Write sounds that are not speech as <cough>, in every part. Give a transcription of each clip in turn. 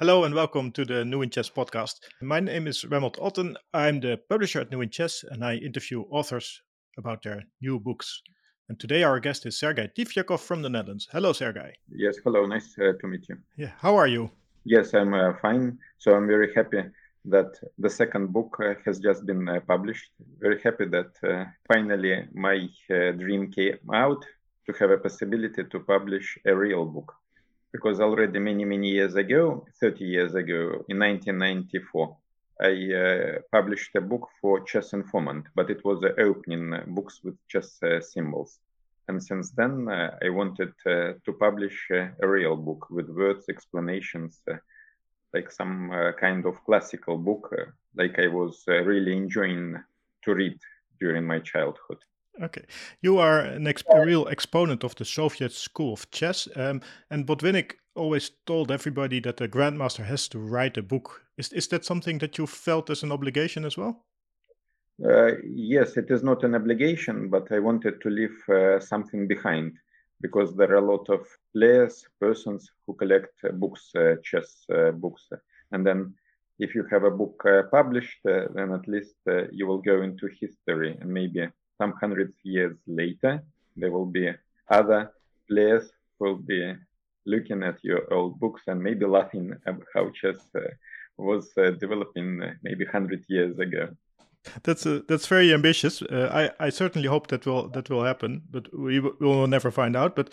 Hello and welcome to the New in Chess podcast. My name is Remmelt Otten. I'm the publisher at New in Chess and I interview authors about their new books. And today our guest is Sergey Tiviakov from the Netherlands. Hello, Sergey. Yes, hello. Nice uh, to meet you. Yeah, how are you? Yes, I'm uh, fine. So I'm very happy that the second book uh, has just been uh, published. Very happy that uh, finally my uh, dream came out to have a possibility to publish a real book because already many many years ago 30 years ago in 1994 i uh, published a book for chess informant but it was uh, opening books with chess uh, symbols. And since then uh, i wanted uh, to publish uh, a real book with words explanations like some kind of classical book like i was really enjoying to read during my childhood Okay, you are an exp- a real exponent of the Soviet school of chess, um, and Botvinnik always told everybody that the grandmaster has to write a book. Is is that something that you felt as an obligation as well? Uh, yes, it is not an obligation, but I wanted to leave uh, something behind because there are a lot of players, persons who collect uh, books, uh, chess uh, books, and then if you have a book uh, published, then at least you will go into history and maybe some hundreds years later, there will be other players who will be looking at your old books and maybe laughing at how chess uh, was uh, developing uh, maybe 100 years ago. That's uh, that's very ambitious. Uh, I I certainly hope that will that will happen, but we will never find out. But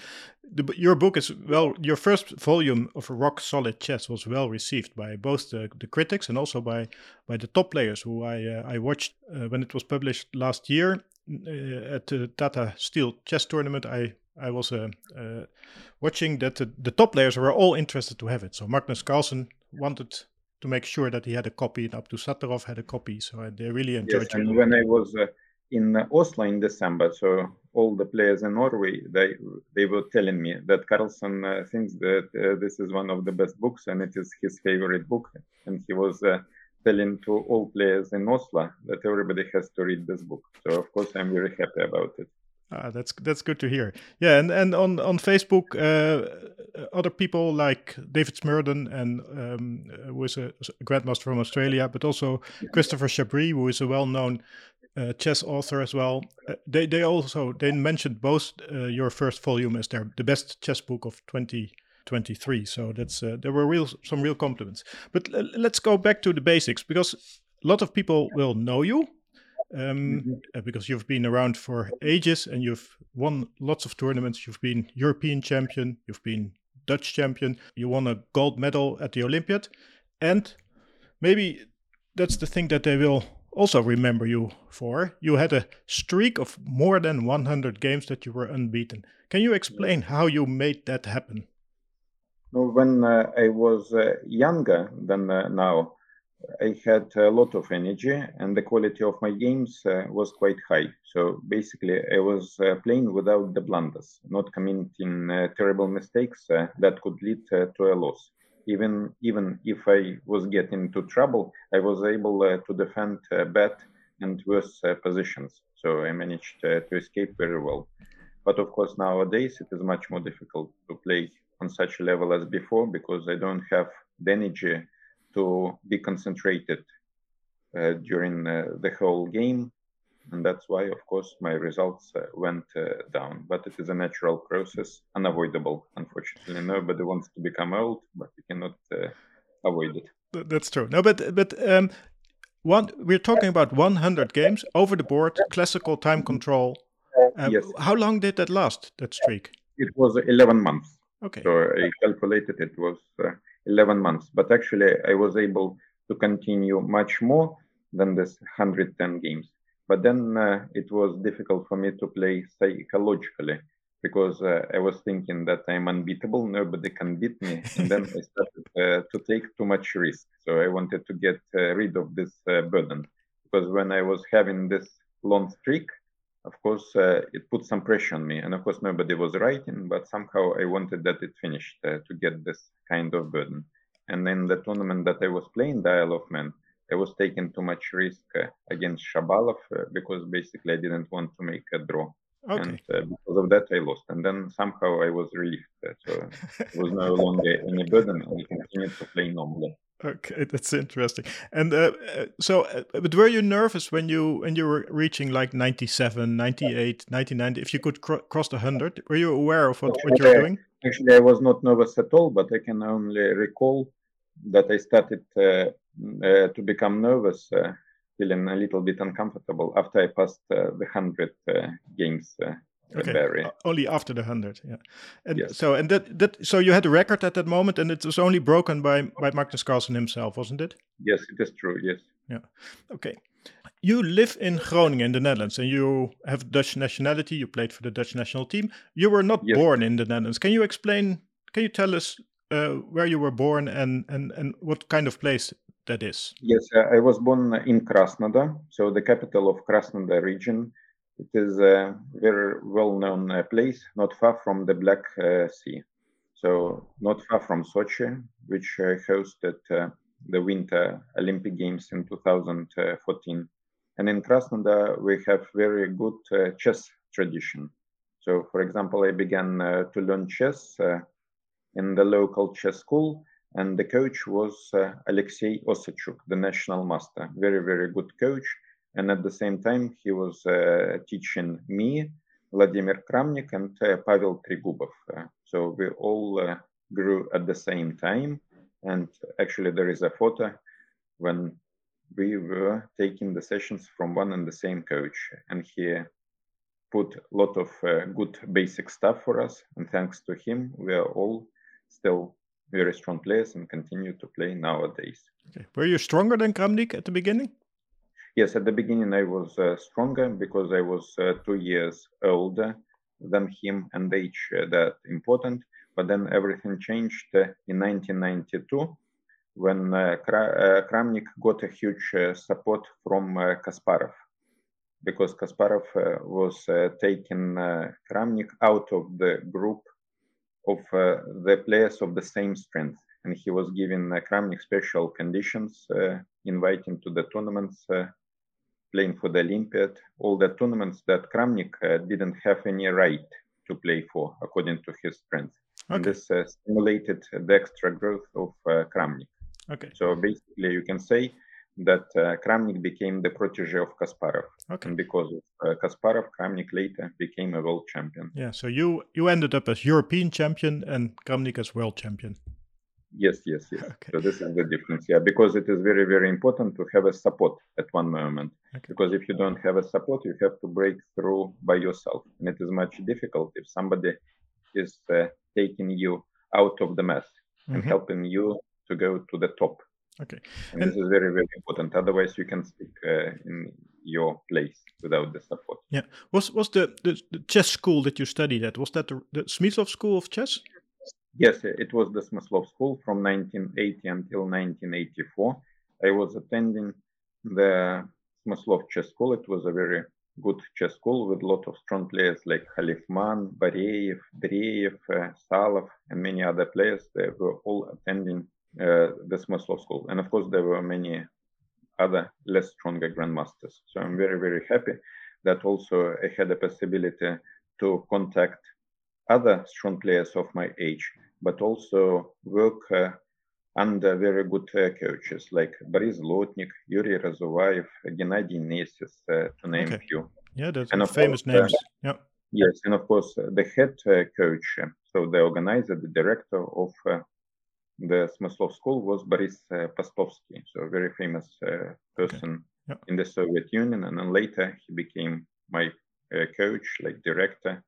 the, your book is well. Your first volume of Rock Solid Chess was well received by both the, the critics and also by by the top players who I uh, I watched when it was published last year at the Tata Steel Chess Tournament, I I was uh, uh, watching that the, the, top players were all interested to have it. So Magnus Carlsen wanted to make sure that he had a copy, and Abdusattorov had a copy. So they really enjoyed yes, and when I was uh, in Oslo in December, so all the players in Norway, they they were telling me that Carlsen uh, thinks that uh, this is one of the best books and it is his favorite book, and he was telling to all players in Oslo that everybody has to read this book. So of course I'm very happy about it. Ah, that's that's good to hear. Yeah, and, and on on Facebook, uh, other people like David Smerdon and um, who is a, a, grandmaster from Australia, but also Christopher Chabris, who is a well-known uh, chess author as well. Uh, they they also they mentioned both uh, your first volume as their the best chess book of 20 23. So that's uh, there were real some real compliments. But l- let's go back to the basics because a lot of people will know you um, mm-hmm. Uh, because you've been around for ages and you've won lots of tournaments. You've been European champion, you've been Dutch champion, you won a gold medal at the Olympiad, and maybe that's the thing that they will also remember you for. You had a streak of more than 100 games that you were unbeaten. Can you explain how you made that happen? When uh, I was uh, younger than uh, now, I had a lot of energy and the quality of my games uh, was quite high. So basically, I was uh, playing without the blunders, not committing uh, terrible mistakes that could lead to a loss. Even even if I was getting into trouble, I was able to defend bad and worse positions. So I managed to escape very well. But of course, nowadays it is much more difficult to play on such a level as before because I don't have the energy to be concentrated uh, during uh, the whole game. And that's why, of course, my results uh, went uh, down. But it is a natural process, unavoidable, unfortunately. Nobody wants to become old, but you cannot uh, avoid it. That's true. No, but but um, one we're talking about 100 games over the board, classical time control. Uh, yes. How long did that last? That streak? It was 11 months. Okay. So I calculated it was uh, 11 months, but actually I was able to continue much more than this 110 games. But then uh, it was difficult for me to play psychologically because uh, I was thinking that I'm unbeatable, nobody can beat me, and then I <laughs> started uh, to take too much risk. So I wanted to get uh, rid of this uh, burden because when I was having this long streak, of course, uh, it put some pressure on me. And of course, nobody was writing, but somehow I wanted that it finished uh, to get this kind of burden. And in the tournament that I was playing, the Isle of Man, I was taking too much risk uh, against Shabalov uh, because basically I didn't want to make a draw. Okay. And uh, because of that, I lost. And then somehow I was relieved. So it was no longer any burden. I continued to play normally. Okay, <laughs> that's interesting. And uh, uh so, uh, but were you nervous when you when you were reaching like 97, 98, 99? If you could cr cross the 100, were you aware of what, what you're doing? Actually, I was not nervous at all, but I can only recall that I started uh, uh to become nervous uh, feeling a little bit uncomfortable after I passed the hundred games. Okay. Only after the hundred, yeah. And yes. so and that that so you had a record at that moment, and it was only broken by by Magnus Carlsen himself, wasn't it? Yes, it is true. Yes. Yeah. Okay. You live in Groningen in the Netherlands, and you have Dutch nationality. You played for the Dutch national team. You were not yes. born in the Netherlands. Can you explain? Can you tell us uh, where you were born and, and, and what kind of place that is? Yes, uh, I was born in Krasnodar, so the capital of Krasnodar region. It is a very well-known uh, place, not far from the Black uh, Sea. So not far from Sochi, which uh, hosted uh, the Winter Olympic Games in 2014. And in Krasnodar, we have very good uh, chess tradition. So, for example, I began to learn chess in the local chess school and the coach was uh, Alexei Osachuk, the national master, very, very good coach. And at the same time, he was uh, teaching me, Vladimir Kramnik, and uh, Pavel Tregubov. Uh, so we all grew at the same time. And actually, there is a photo when we were taking the sessions from one and the same coach. And he put a lot of uh, good basic stuff for us. And thanks to him, we are all still very strong players and continue to play nowadays. Okay. Were you stronger than Kramnik at the beginning? Yes, at the beginning I was uh, stronger because I was uh, two years older than him and age uh, that important. But then everything changed uh, in 1992 when uh, uh, Kramnik got a huge support from Kasparov because Kasparov was taking Kramnik out of the group of the players of the same strength. And he was given uh, Kramnik special conditions, inviting to the tournaments, playing for the Olympiad, all the tournaments that Kramnik didn't have any right to play for according to his strength. Okay. And this stimulated the extra growth of Kramnik. Okay. So basically, you can say that uh, Kramnik became the protege of Kasparov. Okay. And because of uh, Kasparov, Kramnik later became a world champion. Yeah, so you you ended up as European champion and Kramnik as world champion. Yes, yes, yes. <laughs> Okay. So this is the difference. Yeah, because it is very, very important to have a support at one moment. Okay. Because if you don't have a support, you have to break through by yourself, and it is much difficult if somebody is uh, taking you out of the mess mm-hmm. and helping you to go to the top Okay. And, and, this is very, very important. Otherwise, you can speak uh, in your place without the support. Yeah. Was was the, the, the, chess school that you studied at? Was that the, the School of Chess? Yes, it was the Smyslov School from 1980 until 1984. I was attending the Smyslov Chess School. It was a very good chess school with a lot of strong players like Khalifman, Bareyev, Dreyev, uh, Salov, and many other players. They were all attending uh, the Smyslov school. And of course, there were many other less stronger grandmasters. So I'm very, very happy that also I had the possibility to contact other strong players of my age, but also work uh, under very good uh, coaches like Boris Zlotnik, Yuri Razuvayev, Gennady Nesis, uh, to name okay. a few. Yeah, that's and famous course, uh, names. yeah. Yes, and of course, the head uh, coach, so the organizer, the director of the Smyslov school was Boris uh, Postovsky, so a very famous uh, person okay. yeah. in the Soviet Union. And then later he became my uh, coach, like director,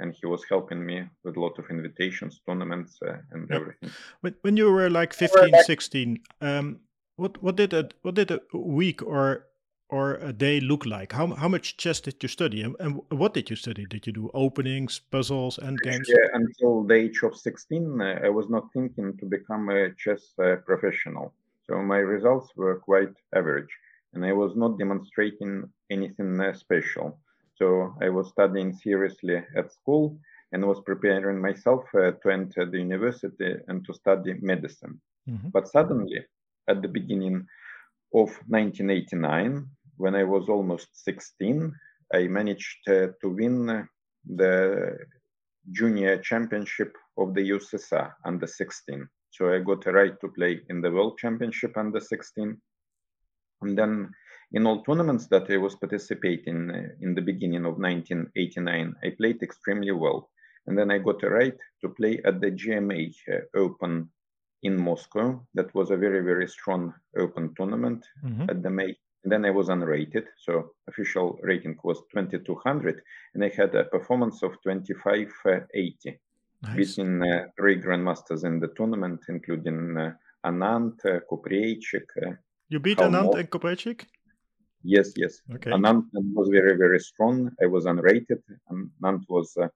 and he was helping me with a lot of invitations, tournaments, uh, and yeah. everything. When, when you were like 15, 16, um, what what did a what did a week or or a day look like? How how much chess did you study, and, and what did you study? Did you do openings, puzzles, and games? Yeah, until the age of sixteen, uh, I was not thinking to become a chess uh, professional. So my results were quite average, and I was not demonstrating anything uh, special. So I was studying seriously at school and was preparing myself uh, to enter the university and to study medicine. Mm-hmm. But suddenly, at the beginning of 1989, when I was almost 16, I managed uh, to win the junior championship of the USSR under 16. So I got a right to play in the World Championship under 16. And then in all tournaments that I was participating uh, in the beginning of 1989, I played extremely well. And then I got a right to play at the GMA uh, Open in Moscow. That was a very, very strong open tournament mm-hmm. at the May. And then I was unrated. So official rating was 2200. And I had a performance of 2580, nice. beating uh, three grandmasters in the tournament, including uh, Anand, uh, uh you beat Anand and Kupreichik? Yes, yes. Okay. Anand was very, very strong. I was unrated. Anand was uh,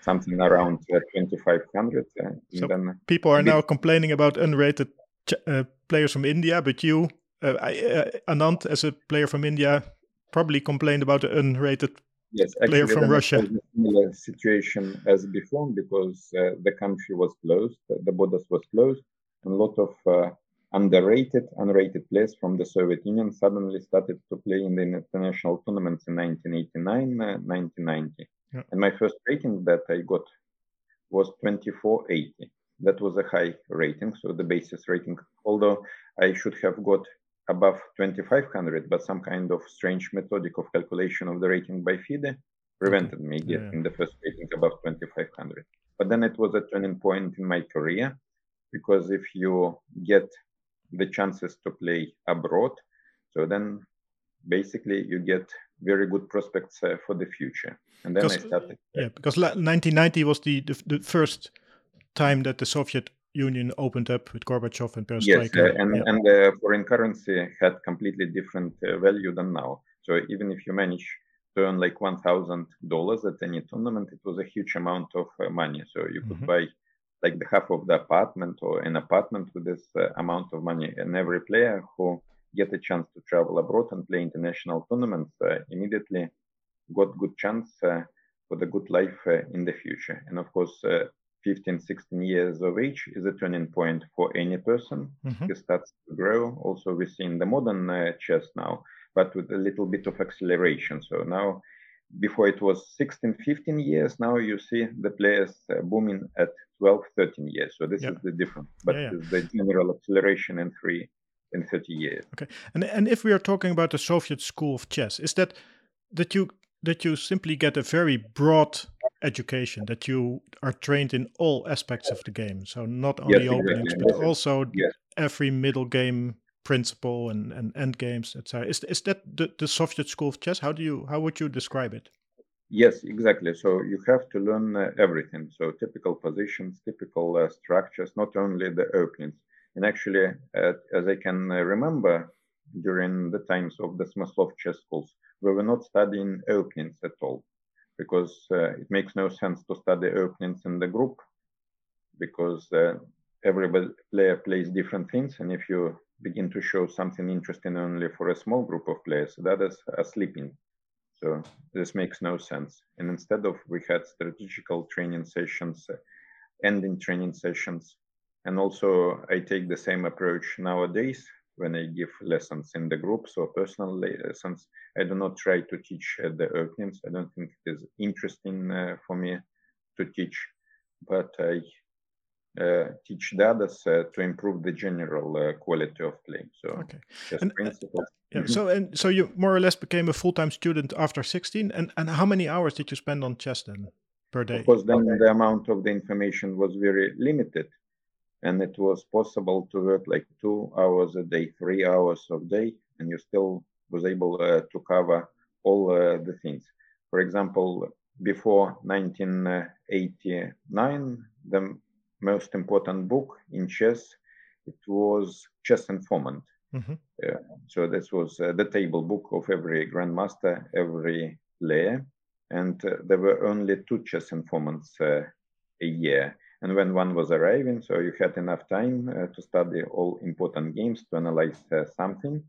something around uh, 2500. Uh, so then people are now complaining about unrated uh, players from India, but you, uh, uh, Anand, as a player from India, probably complained about the unrated yes, player from Russia. similar situation as before because uh, the country was closed, the borders was closed, and a lot of underrated, unrated players from the Soviet Union suddenly started to play in the international tournaments in 1989, uh, 1990. Yeah. And my first rating that I got was 2480. That was a high rating, so the basis rating. Although I should have got above 2500, but some kind of strange methodic of calculation of the rating by FIDE prevented me getting yeah. the first rating above 2500. But then it was a turning point in my career because if you get the chances to play abroad. So then basically you get very good prospects uh, for the future. And then because, I started. Yeah, because 1990 was the, the, the first time that the Soviet Union opened up with Gorbachev and Perestroika. Yes, uh, and, yeah. and uh, foreign currency had completely different uh, value than now. So even if you manage to earn like one thousand dollars at any tournament, it was a huge amount of uh, money. So you could mm -hmm. buy like the half of the apartment or an apartment with this uh, amount of money. And every player who get a chance to travel abroad and play international tournaments uh, immediately got good chance uh, for the good life uh, in the future. And of course, uh, 15, 16 years of age is a turning point for any person. Mm-hmm. He starts to grow. Also, we see in the modern uh, chess now, but with a little bit of acceleration. So now before it was 16 15 years now you see the players uh, booming at 12 13 years so this yeah. is the difference but yeah, yeah. the general acceleration in three in 30 years okay and and if we are talking about the soviet school of chess is that that you that you simply get a very broad education that you are trained in all aspects of the game so not only yes, openings exactly. but also yes. every middle game principle and, and end games, etc. Is is that the, the Soviet school of chess? How do you how would you describe it? Yes, exactly. So you have to learn uh, everything. So typical positions, typical uh, structures, not only the openings. And actually, uh, as I can uh, remember, during the times of the Smyslov chess schools, we were not studying openings at all, because uh, it makes no sense to study openings in the group, because uh, every player plays different things, and if you begin to show something interesting only for a small group of players, that is a sleeping. So this makes no sense. And instead of we had strategical training sessions, ending training sessions, and also I take the same approach nowadays when I give lessons in the groups or personal lessons. I do not try to teach at the openings. I don't think it is interesting uh, for me to teach, but I teach the others uh, to improve the general uh, quality of play. So, okay. just and. Yeah. Mm-hmm. So, and so you more or less became a full-time student after 16. And and how many hours did you spend on chess then per day? Because then okay. the amount of the information was very limited, and it was possible to work like two hours a day, three hours a day, and you still was able uh, to cover all uh, the things. For example, before 1989, the most important book in chess. It was Chess Informant. Mm-hmm. Uh, so this was uh, the table book of every grandmaster, every player, and uh, there were only two chess informants uh, a year. And when one was arriving, so you had enough time uh, to study all important games to analyze uh, something.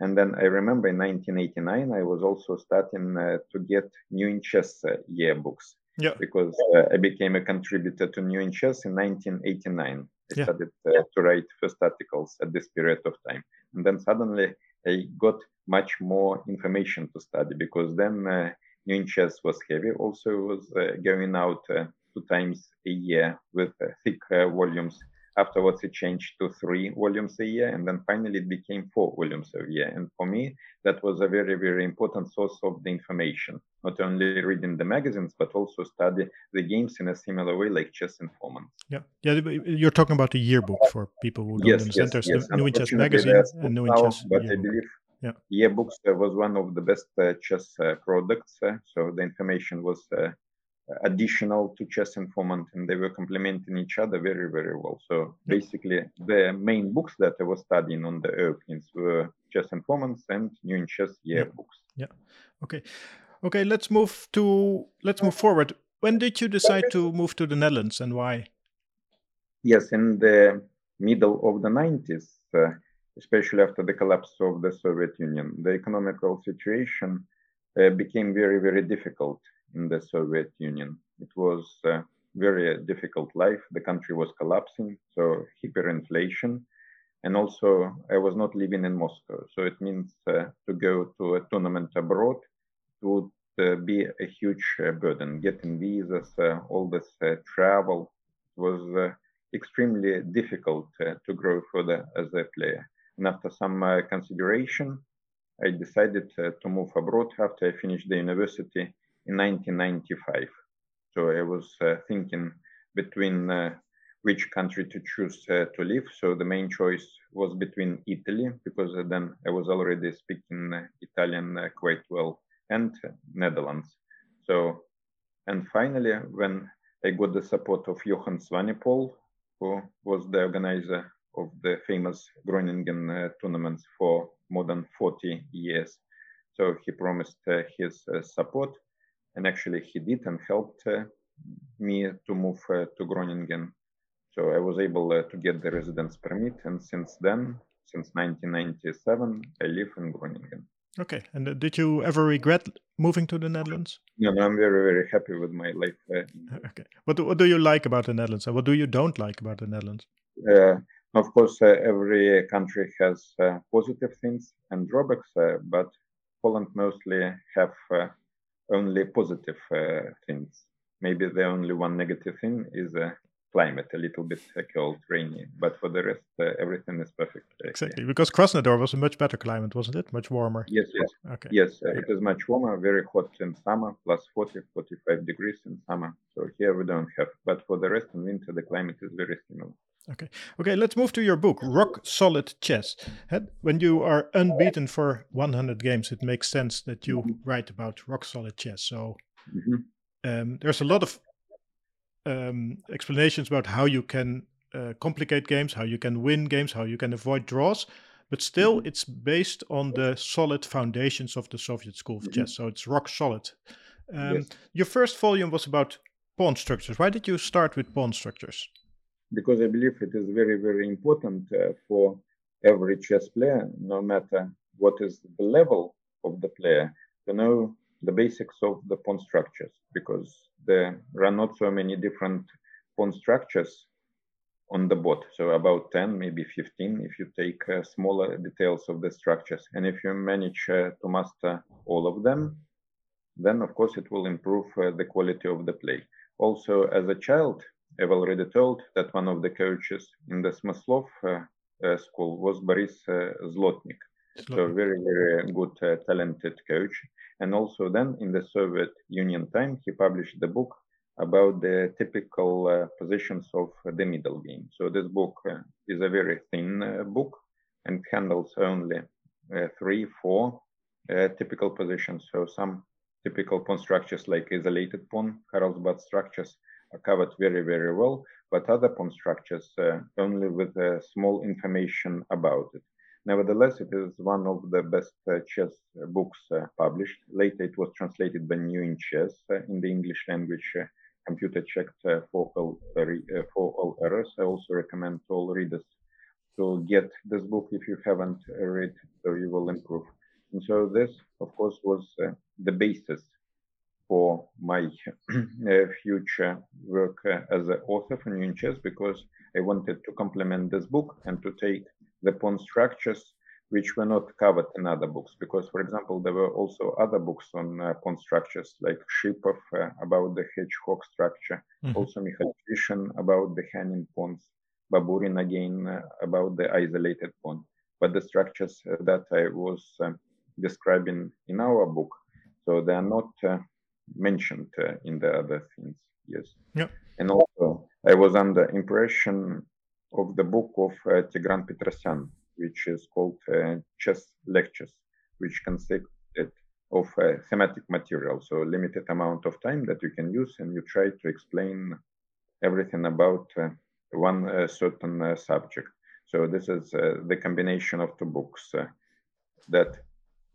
And then I remember in 1989, I was also starting to get new in chess yearbooks yeah. because uh, I became a contributor to New in Chess in 1989. I yeah. started uh, to write first articles at this period of time, and then suddenly I got much more information to study because then uh, New in Chess was heavy. Also was going out two times a year with thick volumes Afterwards, it changed to three volumes a year, and then finally it became four volumes a year. And for me, that was a very, very important source of the information. Not only reading the magazines, but also study the games in a similar way, like Chess Informant. Yeah, yeah. You're talking about the yearbook for people who don't yes, understand. Yes, yes. New in Chess magazine and New in Chess But I believe Yeah. yearbooks uh, was one of the best uh, chess uh, products. uh, so the information was uh, additional to chess informant and they were complementing each other very very well so basically the main books that i was studying on the openings were chess informants and new in chess yearbooks Yeah. Okay. Okay. Let's move to let's move forward. When did you decide to move to the Netherlands and why? yes in the middle of the 90s uh, especially after the collapse of the soviet union the economical situation uh, became very very difficult in the soviet union it was a very difficult life the country was collapsing so hyperinflation and also i was not living in moscow so it means uh, to go to a tournament abroad would uh, be a huge uh, burden getting visas uh, all this uh, travel was uh, extremely difficult uh, to grow further as a player. And after some consideration, I decided to move abroad after I finished the university in 1995. So I was thinking between which country to choose uh, to live. So the main choice was between Italy, because then I was already speaking Italian quite well, and Netherlands. So, and finally, when I got the support of Johan Swanepoel, who was the organizer of the famous Groningen uh, tournaments for more than 40 years. So he promised uh, his uh, support, and actually he did and helped uh, me to move uh, to Groningen. So I was able uh, to get the residence permit, and since then, since 1997, I live in Groningen. Okay. And uh, did you ever regret moving to the Netherlands? No, no, I'm very, very happy with my life. Uh, <laughs> Okay. What do, what do you like about the Netherlands and what do you don't like about the Netherlands? Uh, of course, uh, every country has uh, positive things and drawbacks, uh, but Poland mostly have uh, only positive uh, things. Maybe the only one negative thing is uh, climate, a little bit cold, rainy, but for the rest, uh, everything is perfect. uh. Exactly. Because Krasnodar was a much better climate, wasn't it? Much warmer. Yes, yes, Okay. yes. Uh, it is much warmer, very hot in summer, plus 40, 45 degrees in summer. So here we don't have, but for the rest in winter, the climate is very similar. Okay, okay. let's move to your book, Rock Solid Chess. When you are unbeaten for 100 games, it makes sense that you Mhm. write about rock solid chess. So Mhm. um, there's a lot of um, explanations about how you can uh, complicate games, how you can win games, how you can avoid draws. But still, Mhm. it's based on the solid foundations of the Soviet school of Mhm. chess. So it's rock solid. Um, Yes. Your first volume was about pawn structures. Why did you start with pawn structures? because I believe it is very, very important uh, for every chess player, no matter what is the level of the player, to know the basics of the pawn structures, because there are not so many different pawn structures on the board. So about 10, maybe 15, if you take uh, smaller details of the structures. And if you manage uh, to master all of them, then of course it will improve uh, the quality of the play. Also, as a child, I've already told that one of the coaches in the Smyslov uh, uh, school was Boris uh, Zlotnik. So very, very good, uh, talented coach. And also then in the Soviet Union time, he published the book about the typical uh, positions of the middle game. So this book uh, is a very thin uh, book and handles only uh, three, four uh, typical positions. So some typical pawn structures like isolated pawn, Carlsbad structures are covered very, very well, but other pawn structures uh, only with uh, small information about it. Nevertheless, it is one of the best uh, chess books uh, published. Later, it was translated by New in Chess uh, in the English language, computer checked for, all, for all errors. I also recommend to all readers to get this book if you haven't read, so you will improve. And so this, of course, was the basis for my <clears throat> uh, future work as an author for New Chess because I wanted to complement this book and to take the pawn structures which were not covered in other books. Because, for example, there were also other books on uh, pawn structures, like Shipov uh, about the hedgehog structure, mm-hmm. also Mikhail Trishin about the hanging pawns, Baburin again uh, about the isolated pawn. But the structures uh, that I was um, describing in our book, so they are not uh, mentioned uh, in the other things. Yes. Yeah. And also, I was under impression of the book of uh, Tigran Petrosyan, which is called uh, Chess Lectures, which consisted of uh, thematic material, so limited amount of time that you can use, and you try to explain everything about uh, one uh, certain uh, subject. So this is the combination of two books that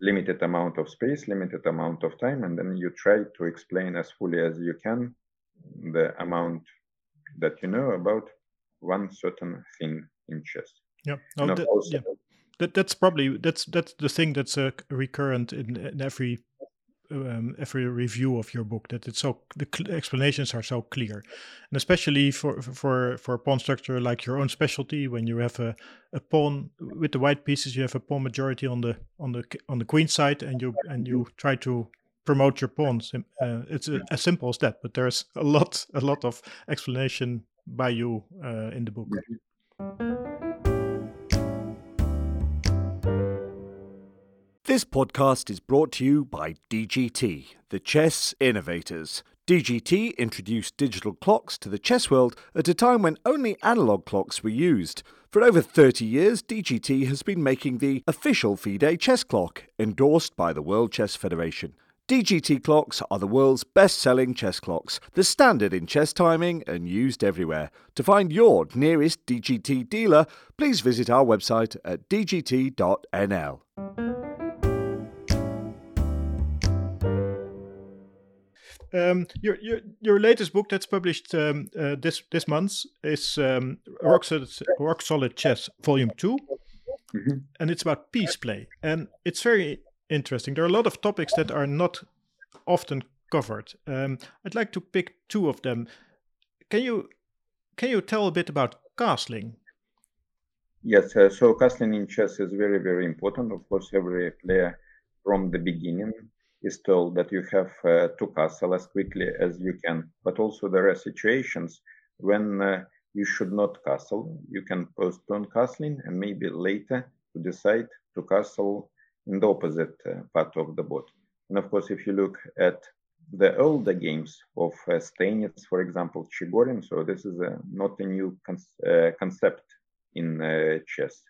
limited amount of space, limited amount of time, and then you try to explain as fully as you can the amount that you know about one certain thing in chess. Yeah. That, yeah. That, that's probably that's that's the thing that's uh, recurrent in, in every um, every review of your book that it's so the explanations are so clear. And especially for for for a pawn structure like your own specialty when you have a, a pawn with the white pieces you have a pawn majority on the on the on the queen side and you and you try to promote your pawns. Uh, it's a, as simple as that but there's a lot a lot of explanation by you uh, in the book This podcast is brought to you by DGT, the chess innovators. DGT introduced digital clocks to the chess world at a time when only analog clocks were used. For over 30 years, DGT has been making the official FIDE chess clock, endorsed by the World Chess Federation. DGT clocks are the world's best selling chess clocks, the standard in chess timing and used everywhere. To find your nearest DGT dealer, please visit our website at dgt.nl. Um, your, your your latest book that's published um, uh, this this month is um, Rock, Solid, Rock Solid Chess Volume 2 mm-hmm. and it's about piece play, and it's very interesting. There are a lot of topics that are not often covered. Um, I'd like to pick two of them. Can you can you tell a bit about castling? Yes, uh, so castling in chess is very very important. Of course, every player from the beginning is told that you have uh, to castle as quickly as you can. But also there are situations when uh, you should not castle. You can postpone castling and maybe later to decide to castle in the opposite uh, part of the board. And of course, if you look at the older games of uh, for example, Chigorin, so this is a, not a new con- uh, concept in uh, chess.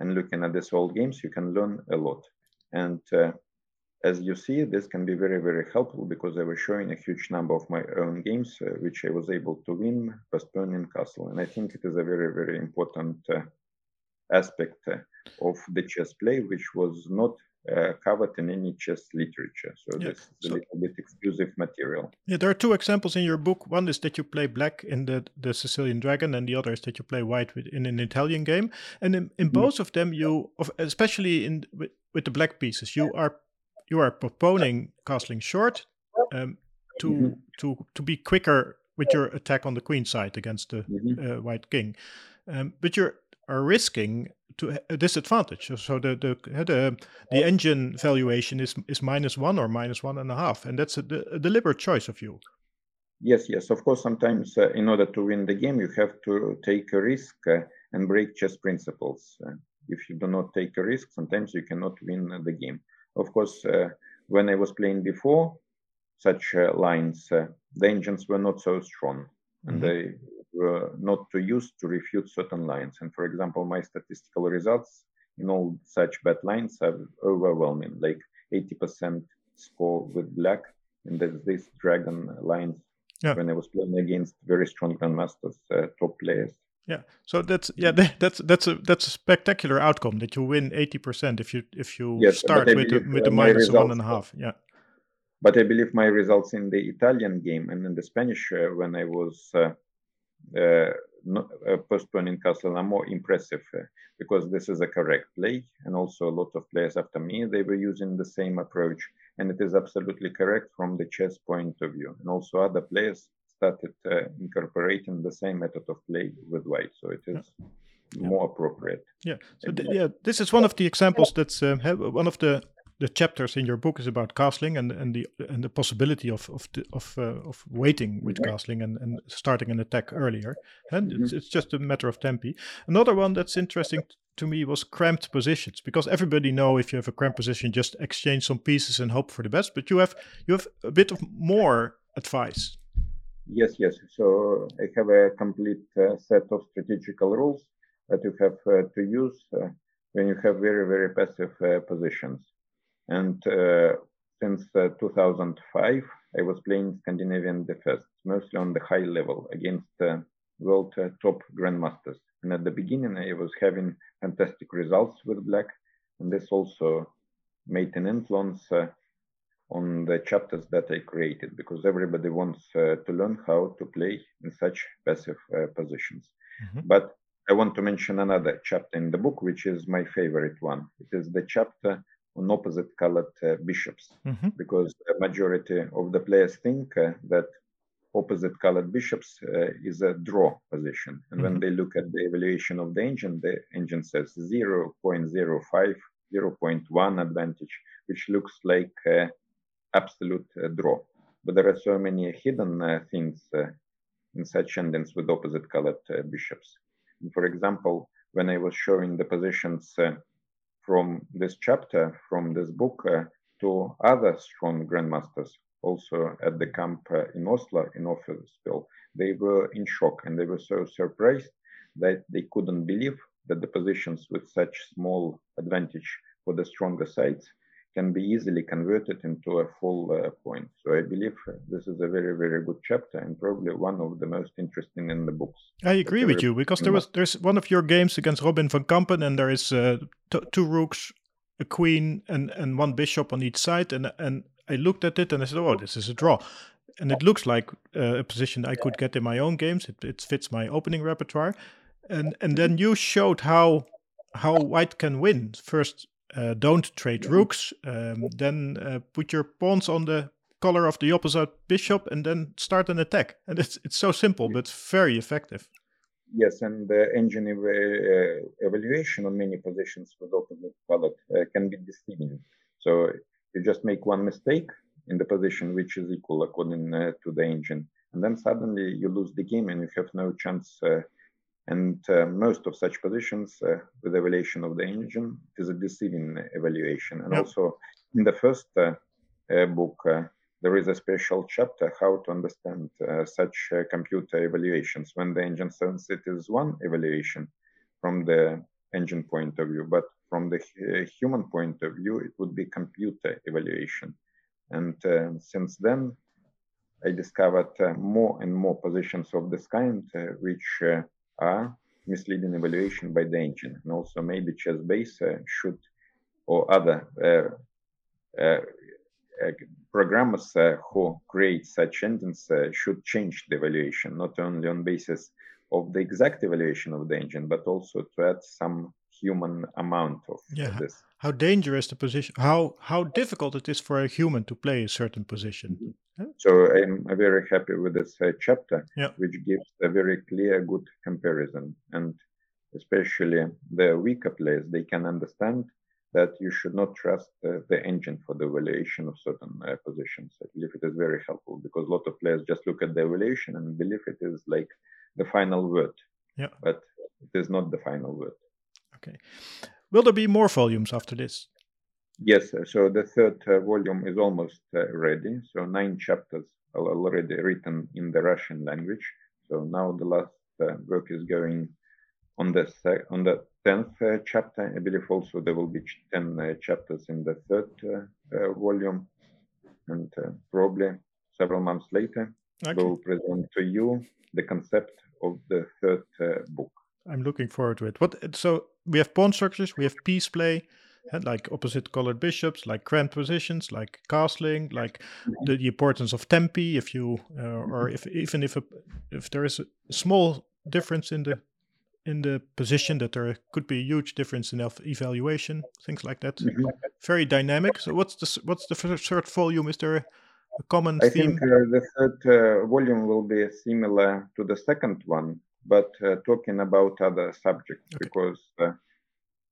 And looking at these old games, you can learn a lot. And uh, as you see, this can be very, very helpful because I was showing a huge number of my own games, uh, which I was able to win postponing castle. And I think it is a very, very important uh, aspect uh, of the chess play, which was not uh, covered in any chess literature. So yeah. this is so, a little bit exclusive material. Yeah, there are two examples in your book. One is that you play black in the, the Sicilian Dragon, and the other is that you play white in an Italian game. And in, in mm. both of them, you, especially in with, with the black pieces, you are you are postponing castling short um, to mm-hmm. to to be quicker with your attack on the queen side against the mm-hmm. uh, white king, um, but you are risking to a disadvantage. So the the the, the engine valuation is is minus one or minus one and a half, and that's a, a deliberate choice of you. Yes, yes. Of course, sometimes uh, in order to win the game, you have to take a risk uh, and break chess principles. Uh, if you do not take a risk, sometimes you cannot win the game. Of course, uh, when I was playing before such uh, lines, uh, the engines were not so strong and mm-hmm. they were not too used to refute certain lines. And for example, my statistical results in all such bad lines are overwhelming, like 80% score with black. And there's this dragon lines yeah. when I was playing against very strong grandmasters, uh, top players. Yeah, so that's yeah <laughs> that's that's a that's a spectacular outcome that you win eighty percent if you if you yes, start with a, with a minus one and a half. Yeah, but I believe my results in the Italian game and in the Spanish uh, when I was uh, uh, not, uh, postponing castle are more impressive uh, because this is a correct play, and also a lot of players after me they were using the same approach, and it is absolutely correct from the chess point of view, and also other players started uh, incorporating the same method of play with white. So it is more appropriate. Yeah. So th- yeah, this is one of the examples that's um, one of the the chapters in your book is about castling and and the and the possibility of of the, of uh, of waiting with mm-hmm. castling and, and starting an attack earlier. And mm-hmm. it's, it's just a matter of tempi. Another one that's interesting to me was cramped positions because everybody know if you have a cramped position, just exchange some pieces and hope for the best. But you have you have a bit of more advice. Yes, yes. So I have a complete uh, set of strategical rules that you have uh, to use uh, when you have very very passive uh, positions. And uh, since uh, 2005, I was playing Scandinavian defense mostly on the high level against world top grandmasters. And at the beginning, I was having fantastic results with black, and this also made an influence on the chapters that I created because everybody wants uh, to learn how to play in such passive uh, positions. Mm-hmm. But I want to mention another chapter in the book, which is my favorite one. It is the chapter on opposite colored uh, bishops, mm-hmm. because the majority of the players think uh, that opposite colored bishops uh, is a draw position. And mm-hmm. when they look at the evaluation of the engine, the engine says 0.05, 0.1 advantage, which looks like uh, absolute uh, draw. But there are so many hidden uh, things uh, in such endings with opposite colored bishops. For example, when I was showing the positions from this chapter, from this book, to other strong grandmasters also at the camp in Oslo, in Offerspill, they were in shock and they were so surprised that they couldn't believe that the positions with such small advantage for the stronger sides can be easily converted into a full uh, point. So I believe this is a very, very good chapter and probably one of the most interesting in the books. I agree with you because there was there's one of your games against Robin van Kampen and there is uh, t- two rooks, a queen, and and one bishop on each side, and and I looked at it and I said, "Oh, this is a draw," and it looks like uh, a position I could get in my own games. It, it fits my opening repertoire, and and then you showed how how white can win. First, uh, don't trade rooks, um, then uh, put your pawns on the color of the opposite bishop, and then start an attack. And it's it's so simple but very effective. Yes, and the engine ev- uh, evaluation on many positions with opposite color uh, can be deceiving. So you just make one mistake in the position which is equal according uh, to the engine and then suddenly you lose the game and you have no chance uh, and uh, most of such positions uh, with evaluation of the engine is a deceiving evaluation and yep. also in the first uh, uh, book there is a special chapter how to understand such computer evaluations when the engine says it is one evaluation from the engine point of view but from the human point of view, it would be computer evaluation. And uh, since then, I discovered uh, more and more positions of this kind, uh, which uh, are misleading evaluation by the engine. And also, maybe Chessbase uh, should, or other uh, programmers who create such engines should change the evaluation, not only on basis of the exact evaluation of the engine, but also to add some human amount of yeah. this. How dangerous the position, how how difficult it is for a human to play a certain position. Mm-hmm. So I'm very happy with this uh, chapter, yeah. which gives a very clear, good comparison, and especially the weaker players, they can understand that you should not trust uh, the engine for the evaluation of certain uh, positions. I believe it is very helpful because a lot of players just look at the evaluation and believe it is like the final word. Yeah. But it is not the final word. Okay. Will there be more volumes after this? Yes. So the third uh, volume is almost uh, ready. So nine chapters are already written in the Russian language. So now the last uh, work is going on the on the tenth uh, chapter. I believe also there will be ten uh, chapters in the third uh, volume, and probably several months later, okay. we'll present to you the concept of the third book. I'm looking forward to it. What so we have pawn structures, we have piece play, like opposite colored bishops, like cramped positions, like castling, like the, the importance of tempi. If you uh, or if even if a, if there is a small difference in the in the position, that there could be a huge difference in evaluation, things like that. Mm-hmm. Very dynamic. So what's the what's the third volume? Is there a common I theme? think uh, the third uh, volume will be similar to the second one but uh, talking about other subjects okay. because uh,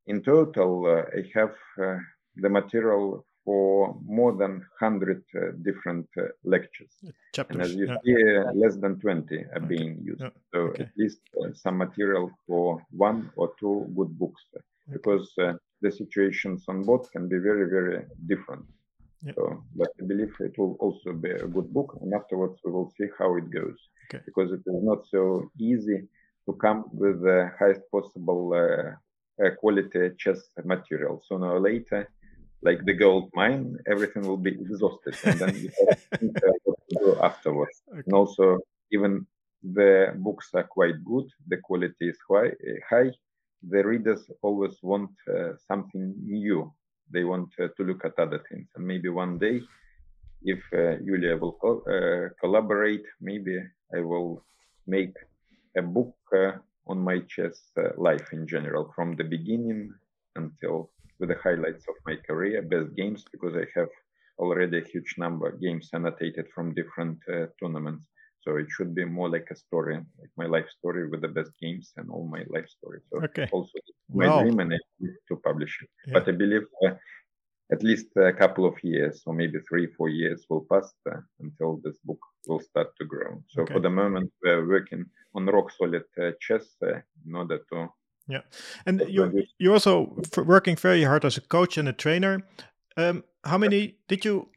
in total uh, I have uh, the material for more than 100 uh, different uh, lectures. Chapters, and as you yeah. see, less than 20 are Okay. being used. Yeah, So okay. at least some material for one or two good books because the situations on board can be very, very different. Yeah. So, but I believe it will also be a good book, and afterwards we will see how it goes. Okay. Because it is not so easy to come with the highest possible uh, uh, quality chess material. Sooner or later, like the gold mine, everything will be exhausted, and then you have to think uh, what to do afterwards. <laughs> Okay. And also, even the books are quite good, the quality is high. uh, high. The readers always want uh, something new. They want uh, to look at other things, and maybe one day, if uh, Yulia will co- uh, collaborate, maybe I will make a book uh, on my chess uh, life in general, from the beginning until with the highlights of my career, best games, because I have already a huge number of games annotated from different uh, tournaments. So it should be more like a story, like my life story with the best games and all my life story. So Okay. also my Wow. dream and I to publish it. Yeah. But I believe uh, at least a couple of years or maybe three, four years will pass uh, until this book will start to grow. So Okay. for the moment, we're working on rock solid uh, chess uh, in order to Yeah, and you're you're also working very hard as a coach and a trainer. Um, how many did you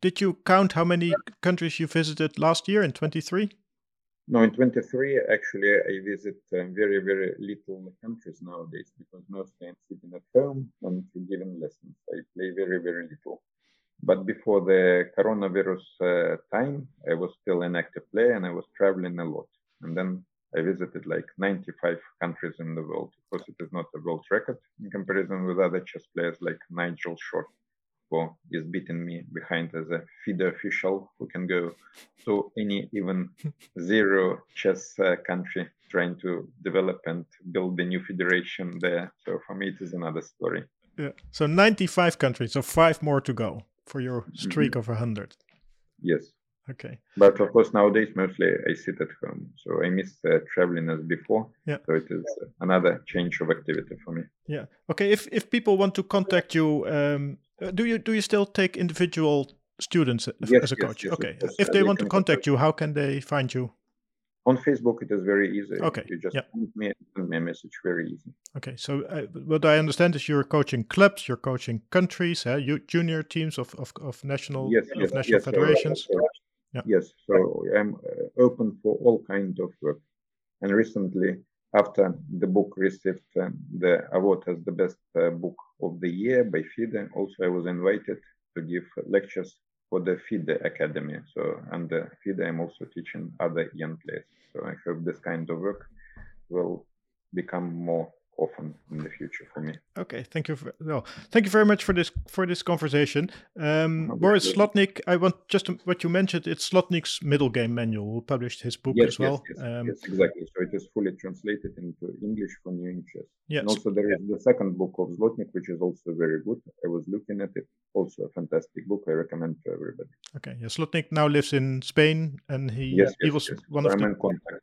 did you count how many countries you visited last year in twenty three? No, in 23, actually, I visit uh, very, very little countries nowadays because mostly I'm sitting at home and giving lessons. I play very, very little. But before the coronavirus uh, time, I was still an active player and I was traveling a lot. And then I visited like 95 countries in the world. Of course, it is not a world record in comparison with other chess players like Nigel Short, who is beating me behind as a FIDE official who can go to any even <laughs> zero chess uh, country trying to develop and build the new federation there. So for me, it is another story. Yeah. So ninety five countries, so five more to go for your streak of hundred. Yes. Okay. But of course, nowadays, mostly I sit at home. So I miss uh, traveling as before. Yeah. So it is uh, another change of activity for me. Yeah. Okay. If if people want to contact you, um, uh, do you do you still take individual students Yes, as a yes, coach? yes, okay. If Uh, they want to contact you, how can they find you? On Facebook, it is very easy. Okay, You just send me, send me a message very easy. Okay, so uh, what I understand is you're coaching clubs, you're coaching countries, uh, you junior teams of of, of national yes, of yes, national yes, uh, federations. so- Yeah. Yes, so I'm uh, open for all kind of work. And recently, after the book received um, the award as the best uh, book of the year by FIDE, also I was invited to give lectures for the FIDE Academy. So under FIDE, I'm also teaching other young players. So I hope this kind of work will become more often in the future for me. Okay, thank you. For, no, thank you very much for this for this conversation, um, No, Boris. Zlotnik. I want just to, what you mentioned. It's Zlotnik's middle game manual. Who published his book yes, as well. Yes, um, yes, exactly. So it is fully translated into English for new interest. yes. And also there is the second book of Zlotnik, which is also very good. I was looking at it. Also a fantastic book. I recommend to everybody. Okay. Yeah, Zlotnik now lives in Spain, and he Yes, he was one So of I'm the.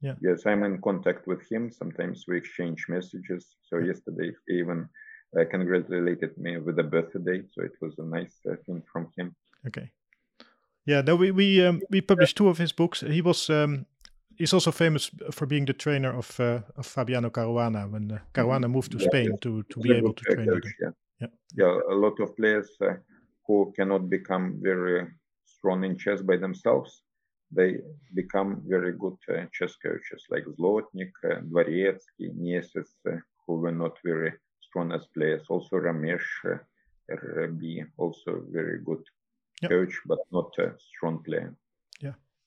Yeah. Yes, I'm in contact with him. Sometimes we exchange messages. So yesterday he even uh, congratulated me with a birthday. So it was a nice uh, thing from him. Okay. Yeah, no, we we um, we published two of his books. He was um, he's also famous for being the trainer of uh, of Fabiano Caruana when uh, Caruana moved to Yeah, Spain yes. to to be able to train coach, yeah. Yeah. yeah, a lot of players uh, who cannot become very strong in chess by themselves, they become very good uh, chess coaches like Zlotnik, uh, Dvoretsky, Nieses, uh, who were not very strong as players. Also Ramesh, uh, RB, also very good Yeah. coach, but not a strong player.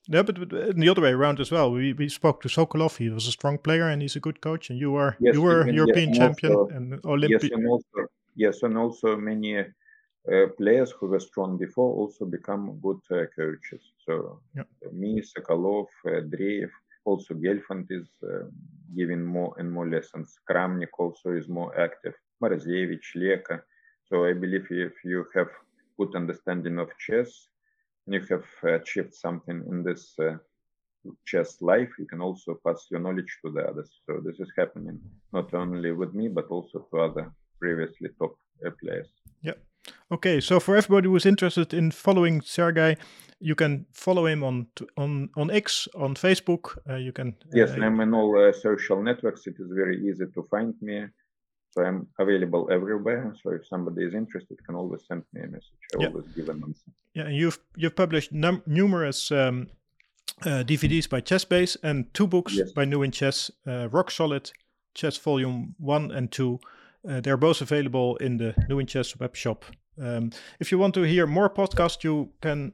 Yeah, but, but in the other way around as well. We we spoke to Sokolov. He was a strong player and he's a good coach. And you are Yes, you were even- yes, European and champion also- and Yes, Olympic. and also yes, and also many uh, players who were strong before also become good uh, coaches. So Yeah. me, Sokolov, uh, Dreev, also Gelfand is uh, giving more and more lessons. Kramnik also is more active. Morozevich, Leko. So I believe if you have good understanding of chess and you have achieved something in this uh, chess life, you can also pass your knowledge to the others. So this is happening not only with me, but also to other previously top uh, players. Yeah. Okay, so for everybody who's interested in following Sergey, you can follow him on on on X, on Facebook. Uh, you can. Yes, uh, I'm in all uh, social networks. It is very easy to find me. So I'm available everywhere. So if somebody is interested, can always send me a message. I yeah. always give an answer. Yeah, and you've you've published num- numerous um, uh, DVDs by ChessBase and two books yes. by New in Chess, uh, Rock Solid, Chess Volume One and Two. Uh, they're both available in the New in Chess web shop. Um, if you want to hear more podcasts, you can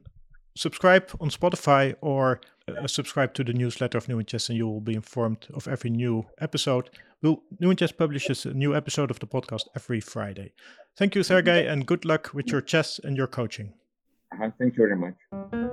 subscribe on Spotify or uh, subscribe to the newsletter of New in Chess, and you will be informed of every new episode. We'll, New in Chess publishes a new episode of the podcast every Friday. Thank you, Sergey, and good luck with your chess and your coaching. Uh-huh, thank you very much.